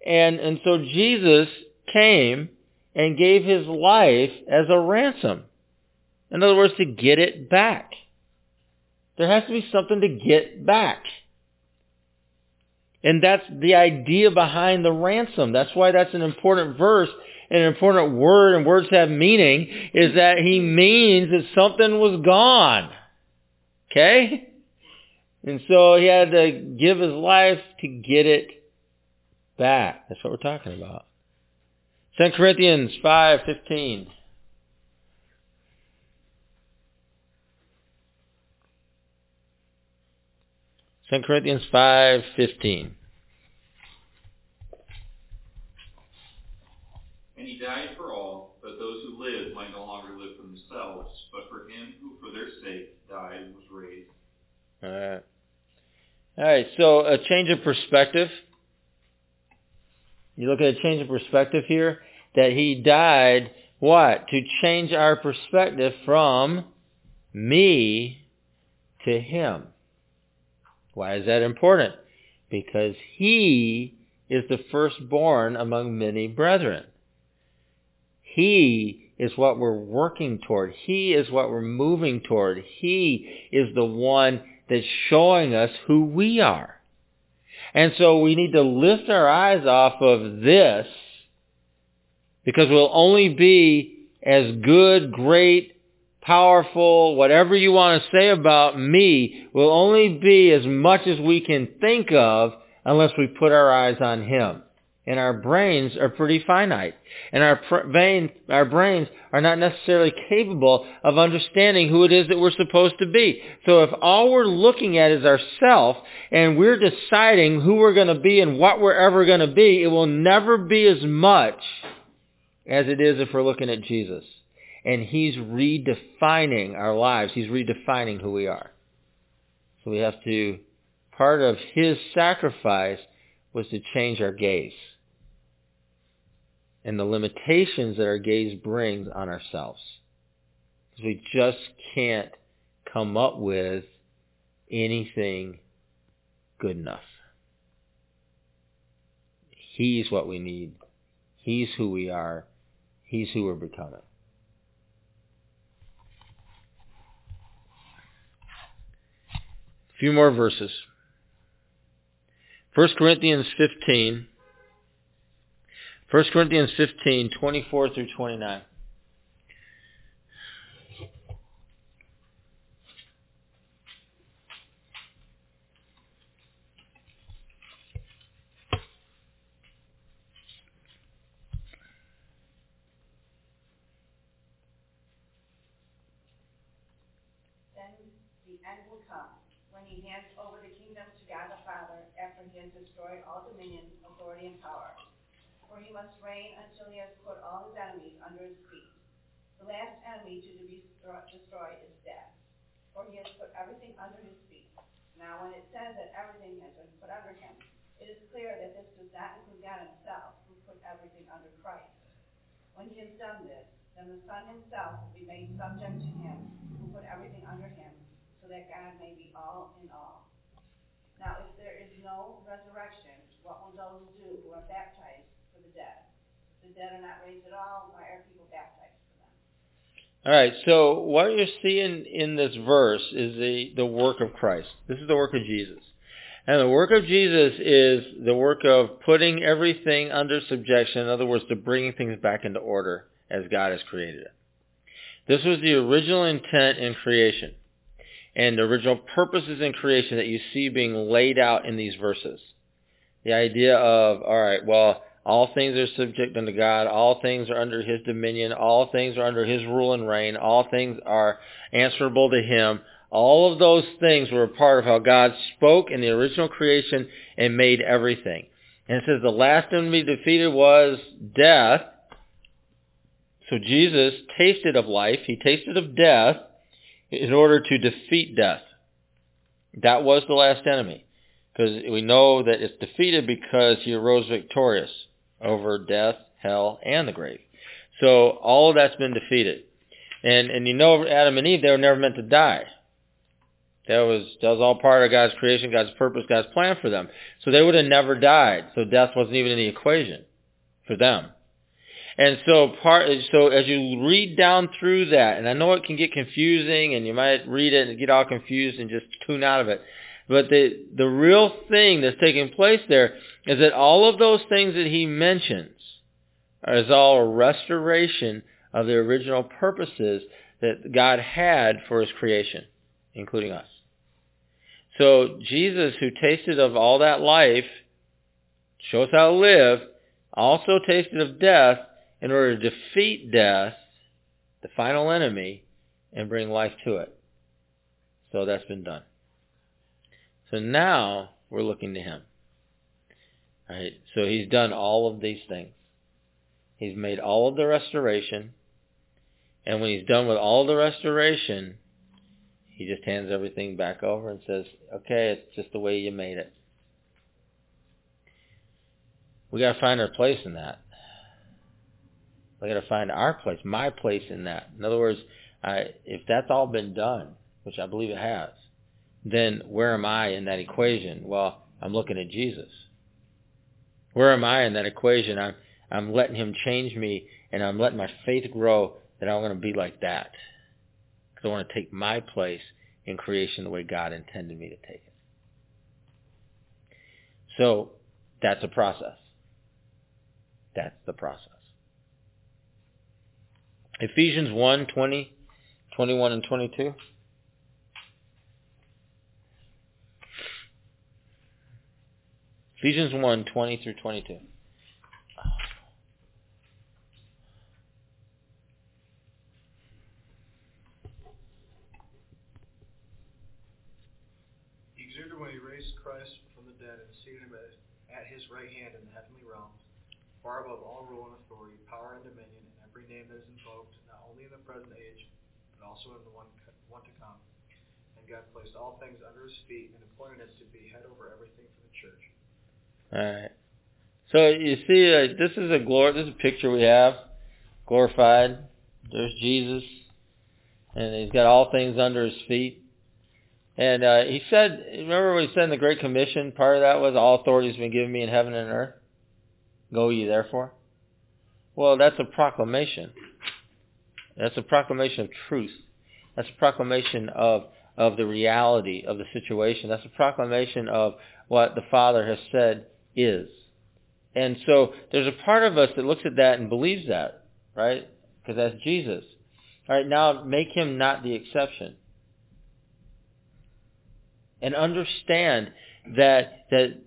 And, and so Jesus came and gave his life as a ransom. In other words, to get it back. There has to be something to get back. And that's the idea behind the ransom. That's why that's an important verse and an important word, and words have meaning, is that he means that something was gone. Okay? And so he had to give his life to get it back. That's what we're talking about. 2 Corinthians 5.15. Second Corinthians 5.15. And he died for all, that those who live might no longer live for themselves, but for him who for their sake died and was raised. All right. All right, so a change of perspective. You look at a change of perspective here, that he died, what? To change our perspective from me to him. Why is that important? Because he is the firstborn among many brethren. He is what we're working toward. He is what we're moving toward. He is the one that's showing us who we are. And so we need to lift our eyes off of this because we'll only be as good, great, powerful, whatever you want to say about me, will only be as much as we can think of unless we put our eyes on Him and our brains are pretty finite. And our, brain, our brains are not necessarily capable of understanding who it is that we're supposed to be. So if all we're looking at is ourself and we're deciding who we're going to be and what we're ever going to be, it will never be as much as it is if we're looking at Jesus. And he's redefining our lives. He's redefining who we are. So we have to, part of his sacrifice was to change our gaze and the limitations that our gaze brings on ourselves. Because we just can't come up with anything good enough. He's what we need. He's who we are. He's who we're becoming. A few more verses. 1 Corinthians 15. 1 Corinthians 15, 24 through 29. Then the end will come, when he hands over the kingdom to God the Father, after he has destroyed all dominion, authority, and power. For must reign until he has put all his enemies under his feet. The last enemy to be destroyed is death, for he has put everything under his feet. Now, when it says that everything has been put under him, it is clear that this does not include God himself, who put everything under Christ. When he has done this, then the Son himself will be made subject to him who put everything under him, so that God may be all in all. Now, if there is no resurrection, what will those do who are baptized the dead? The dead are not raised at all, why are people baptized for them? All right, so what you're seeing in this verse is the, the work of Christ. This is the work of Jesus. And the work of Jesus is the work of putting everything under subjection, in other words, to bringing things back into order as God has created it. This was the original intent in creation and the original purposes in creation that you see being laid out in these verses. The idea of, all right, well, all things are subject unto God. All things are under his dominion. All things are under his rule and reign. All things are answerable to him. All of those things were a part of how God spoke in the original creation and made everything. And it says the last enemy defeated was death. So Jesus tasted of life. He tasted of death in order to defeat death. That was the last enemy. Because we know that it's defeated because he arose victorious over death, hell, and the grave. So all of that's been defeated. And and you know Adam and Eve, they were never meant to die. That was that was all part of God's creation, God's purpose, God's plan for them. So they would have never died. So death wasn't even in the equation for them. And so part so as you read down through that, and I know it can get confusing and you might read it and get all confused and just tune out of it. But the the real thing that's taking place there is that all of those things that he mentions is all a restoration of the original purposes that God had for his creation, including us. So Jesus, who tasted of all that life, shows how to live, also tasted of death in order to defeat death, the final enemy, and bring life to it. So that's been done. So now we're looking to him. Right? So he's done all of these things. He's made all of the restoration. And when he's done with all the restoration, he just hands everything back over and says, okay, it's just the way you made it. We got to find our place in that. We got to find our place, my place in that. In other words, I, if that's all been done, which I believe it has, then where am I in that equation? Well, I'm looking at Jesus. Where am I in that equation? I'm I'm letting him change me and I'm letting my faith grow that I'm going to be like that. Because I want to take my place in creation the way God intended me to take it. So that's a process. That's the process. Ephesians 1, 20, 21 and 22. Ephesians 1, 20 through 22. He exerted when he raised Christ from the dead and seated him at, his right hand in the heavenly realms, far above all rule and authority, power and dominion, and every name that is invoked, not only in the present age, but also in the one, one to come. And and God placed all things under his feet and appointed him to be head over everything for the church. All right. So you see, uh, this is a glory. This is a picture we have, glorified. There's Jesus, and he's got all things under his feet. And uh, he said, remember what he said in the Great Commission? Part of that was, all authority has been given me in heaven and earth. Go ye therefore. Well, that's a proclamation. That's a proclamation of truth. That's a proclamation of of the reality of the situation. That's a proclamation of what the Father has said is. And so there's a part of us that looks at that and believes that, right? Because that's Jesus. All right, now make him not the exception. And understand that that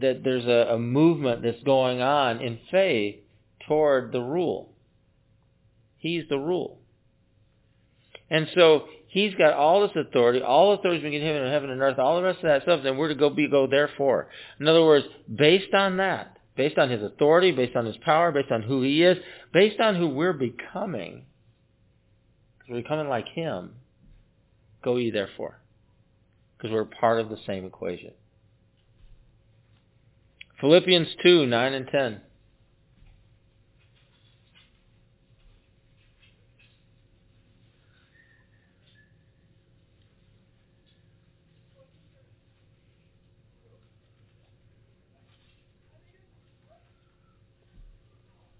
that there's a, a movement that's going on in faith toward the rule. He's the rule. And so he's got all this authority, all authority has been given in heaven and earth, all the rest of that stuff, then we're to go be go therefore. In other words, based on that, based on his authority, based on his power, based on who he is, based on who we're becoming, because we're becoming like him, go ye therefore. Because we're part of the same equation. Philippians 2, 9 and 10.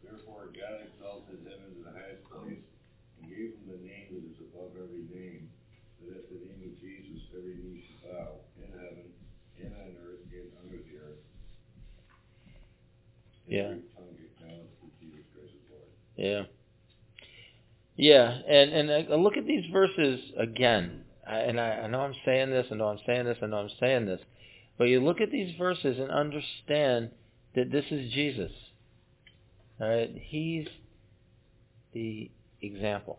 Therefore God exalted him into the highest place and gave him the name that is above every name, that at the name of Jesus every knee should bow, in heaven, and on earth, and under the earth. And Yeah. every tongue acknowledge that Jesus Christ is Lord. Yeah. Yeah, and and uh, look at these verses again. I, and I, I know I'm saying this, I know I'm saying this, I know I'm saying this, but you look at these verses and understand that this is Jesus. All right, he's the example.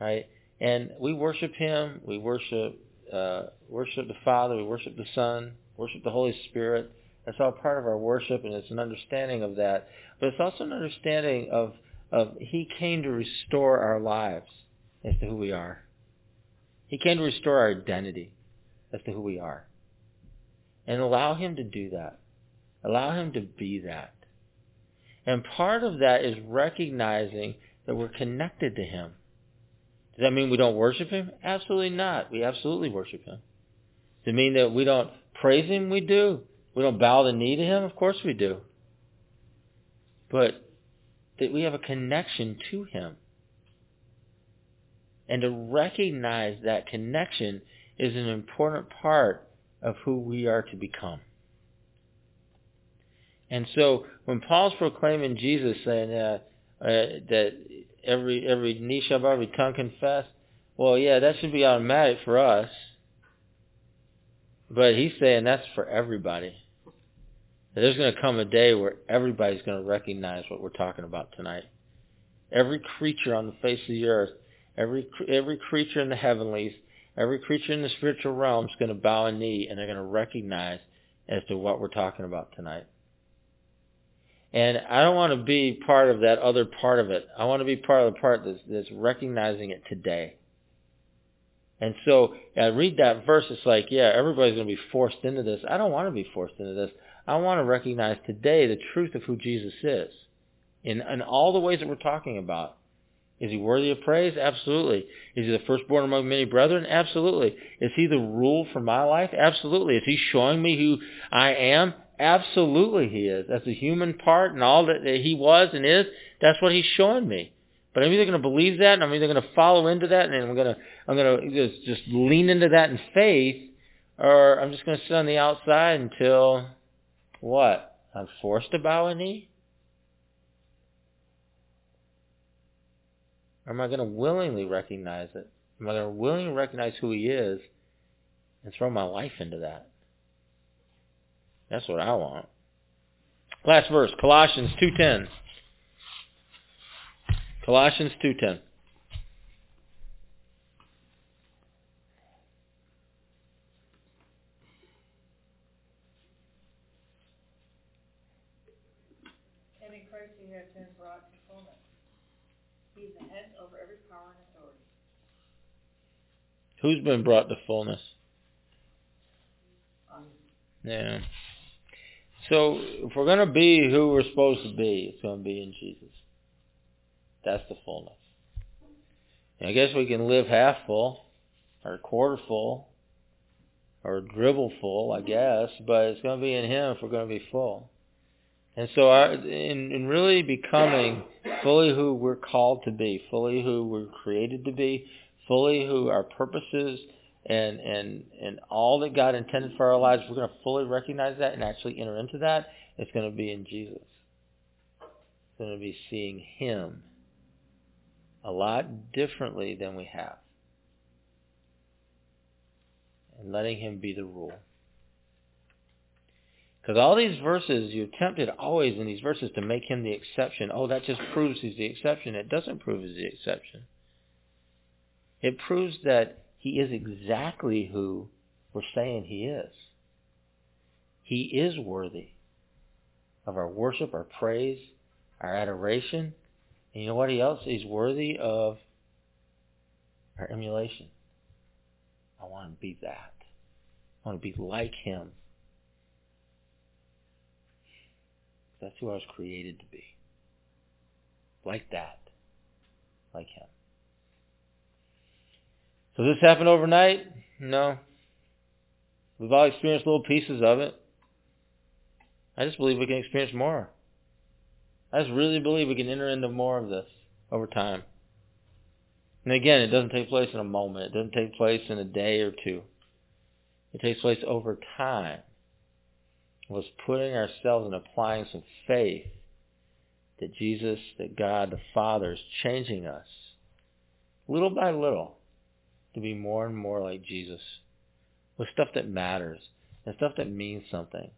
All right, and we worship him. We worship uh, worship the Father. We worship the Son. Worship the Holy Spirit. That's all part of our worship, and it's an understanding of that. But it's also an understanding of of He came to restore our lives as to who we are. He came to restore our identity as to who we are. And allow Him to do that. Allow Him to be that. And part of that is recognizing that we're connected to Him. Does that mean we don't worship Him? Absolutely not. We absolutely worship Him. Does it mean that we don't praise Him? We do. We don't bow the knee to Him? Of course we do. But that we have a connection to Him. And to recognize that connection is an important part of who we are to become. And so when Paul's proclaiming Jesus, saying uh, uh, that every every knee shall bow, every tongue confess, well, yeah, that should be automatic for us. But he's saying that's for everybody. There's going to come a day where everybody's going to recognize what we're talking about tonight. Every creature on the face of the earth, every every creature in the heavenlies, every creature in the spiritual realm is going to bow a knee and they're going to recognize as to what we're talking about tonight. And I don't want to be part of that other part of it. I want to be part of the part that's, that's recognizing it today. And so I read that verse, it's like, yeah, everybody's going to be forced into this. I don't want to be forced into this. I want to recognize today the truth of who Jesus is in, in all the ways that we're talking about. Is he worthy of praise? Absolutely. Is he the firstborn among many brethren? Absolutely. Is he the rule for my life? Absolutely. Is he showing me who I am? Absolutely he is. That's the human part and all that he was and is. That's what he's showing me. But I'm either going to believe that and I'm either going to follow into that and I'm going to, I'm going to just, just lean into that in faith or I'm just going to sit on the outside until what? I'm forced to bow a knee? Or am I going to willingly recognize it? Am I going to willingly recognize who he is and throw my life into that? That's what I want. Last verse, Colossians 2.10. Colossians 2.10. And in Christ he hath been brought to fullness. He is the head over every power and authority. Who's been brought to fullness? Yeah. So if we're going to be who we're supposed to be, it's going to be in Jesus. That's the fullness. And I guess we can live half full, or quarter full, or dribble full, I guess, but it's going to be in Him if we're going to be full. And so our, in, in really becoming fully who we're called to be, fully who we're created to be, fully who our purposes and, and, and all that God intended for our lives, we're going to fully recognize that and actually enter into that, it's going to be in Jesus. It's going to be seeing Him a lot differently than we have. And letting Him be the rule. Because all these verses, you're tempted always in these verses to make him the exception. Oh, that just proves he's the exception. It doesn't prove he's the exception. It proves that he is exactly who we're saying he is. He is worthy of our worship, our praise, our adoration. And you know what else? He's worthy of our emulation. I want to be that. I want to be like him. That's who I was created to be. Like that. Like him. So this happened overnight? No. We've all experienced little pieces of it. I just believe we can experience more. I just really believe we can enter into more of this over time. And again, it doesn't take place in a moment. It doesn't take place in a day or two. It takes place over time It was putting ourselves and applying some faith that Jesus, that God the Father is changing us little by little to be more and more like Jesus with stuff that matters and stuff that means something.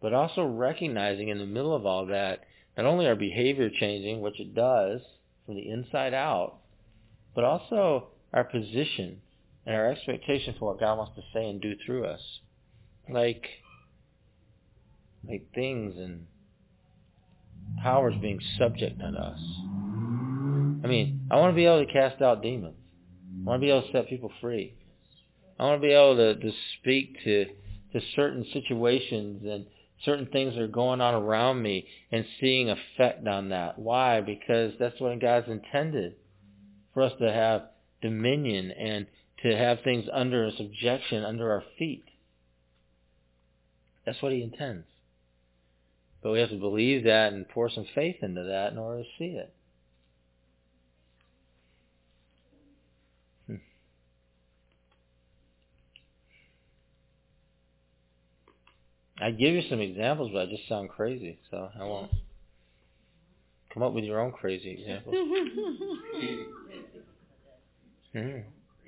But also recognizing in the middle of all that, not only our behavior changing, which it does from the inside out, but also our position and our expectation for what God wants to say and do through us like like things and powers being subject unto us. I mean, I want to be able to cast out demons. I want to be able to set people free. I want to be able to, to speak to to certain situations and certain things that are going on around me and seeing effect on that. Why? Because that's what God's intended for us to have dominion and to have things under subjection under our feet. That's what he intends. But we have to believe that and pour some faith into that in order to see it. I give you some examples, but I just sound crazy, so I won't. Come up with your own crazy examples. mm-hmm.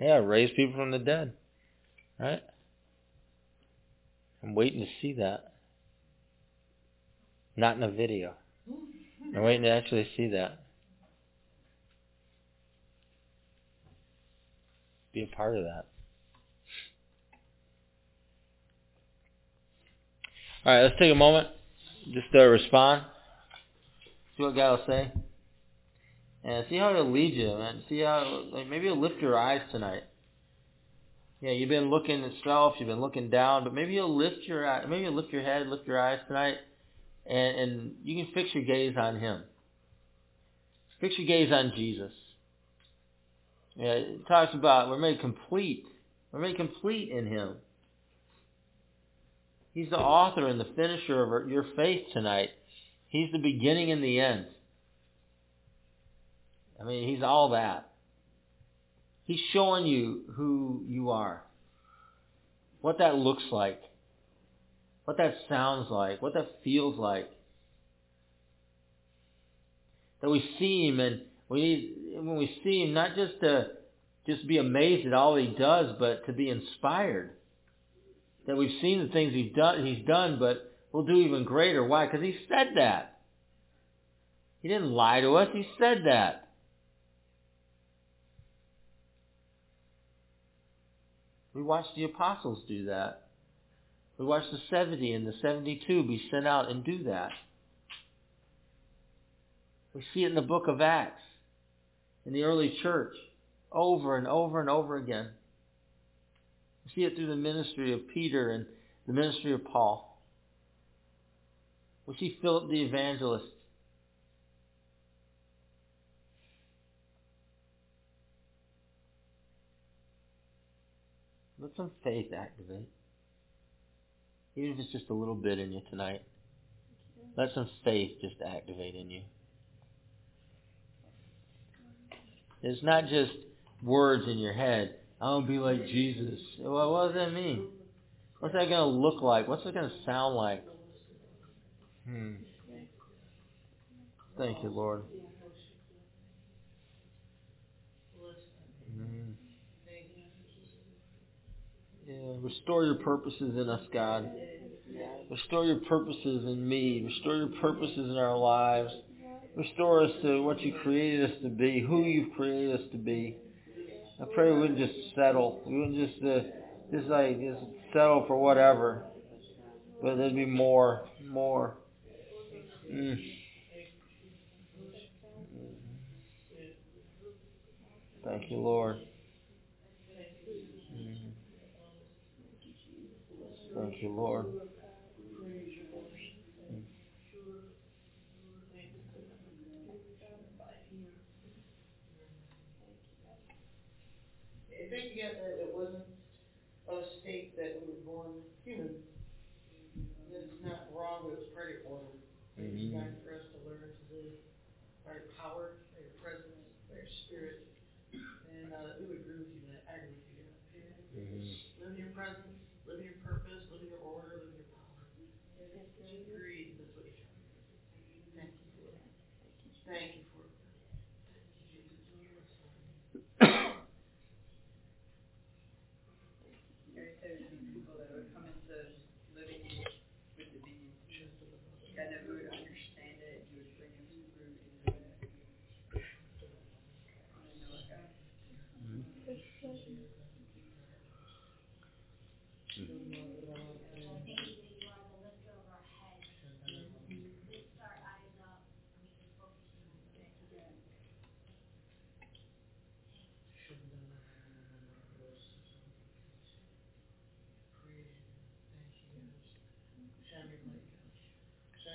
Yeah, raise people from the dead. Right? I'm waiting to see that. Not in a video. I'm waiting to actually see that. Be a part of that. All right, let's take a moment just to respond. See what God will say. And see how it'll lead you, man. See how, like, maybe it'll lift your eyes tonight. Yeah, you've been looking at self, you've been looking down, but maybe you'll lift your maybe you'll lift your head, lift your eyes tonight, and and you can fix your gaze on Him. Fix your gaze on Jesus. Yeah, it talks about we're made complete. We're made complete in Him. He's the author and the finisher of your faith tonight. He's the beginning and the end. I mean, He's all that. He's showing you who you are, what that looks like, what that sounds like, what that feels like. That we see him and we need, when we see him, not just to just be amazed at all he does, but to be inspired. That we've seen the things he's done, he's done, but we'll do even greater. Why? Because he said that. He didn't lie to us. He said that. We watched the apostles do that. We watched the 70 and the 72 be sent out and do that. We see it in the book of Acts, in the early church. over and over and over again. See it through the ministry of Peter and the ministry of Paul. We see Philip the evangelist. Let some faith activate. Even if it's just a little bit in you tonight. Let some faith just activate in you. It's not just words in your head. I want to be like Jesus. Well, what does that mean? What's that going to look like? What's it going to sound like? Hmm. Thank you, Lord. Hmm. Yeah, restore your purposes in us, God. Restore your purposes in me. Restore your purposes in our lives. Restore us to what you created us to be, who you've created us to be. I pray we wouldn't just settle. We wouldn't just uh, just like just settle for whatever, but there'd be more, more. Mm. Thank you, Lord. Mm. Thank you, Lord. They get that it wasn't a state that we were born human, it's not wrong, but it's part of order. It's time for us to learn to live by your power, by your presence, by your spirit. And, uh, we would agree with you, that I agree with you, yeah. Mhm. Live in your presence, live in your purpose, live in your order, live in your power. Just agree, that's what you try. Thank you for it. Thank you for it. Thank you, Jesus. Mary said some people that would come into living with the being, and that we would understand it, you would bring us through into it. I know it, God.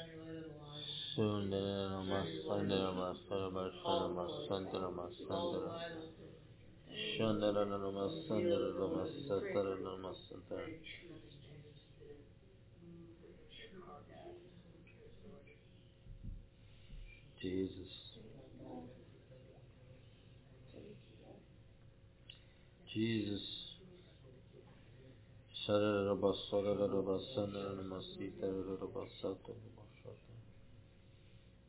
Shine your light in the lives. Sundara Masara Masara Masandara Masandara Shandara Masandara Masatara Masandara Jesus. Jesus. Sharara Basara Basandara Masitara Basata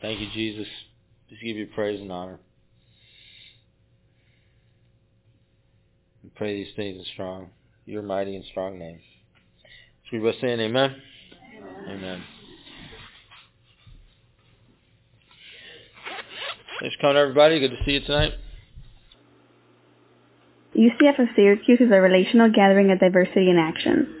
Thank you, Jesus. Just give you praise and honor. We pray these things in strong, your mighty and strong name. So we by saying amen. Amen. Thanks for coming, everybody. Good to see you tonight. UCF of Syracuse is a relational gathering of diversity in action.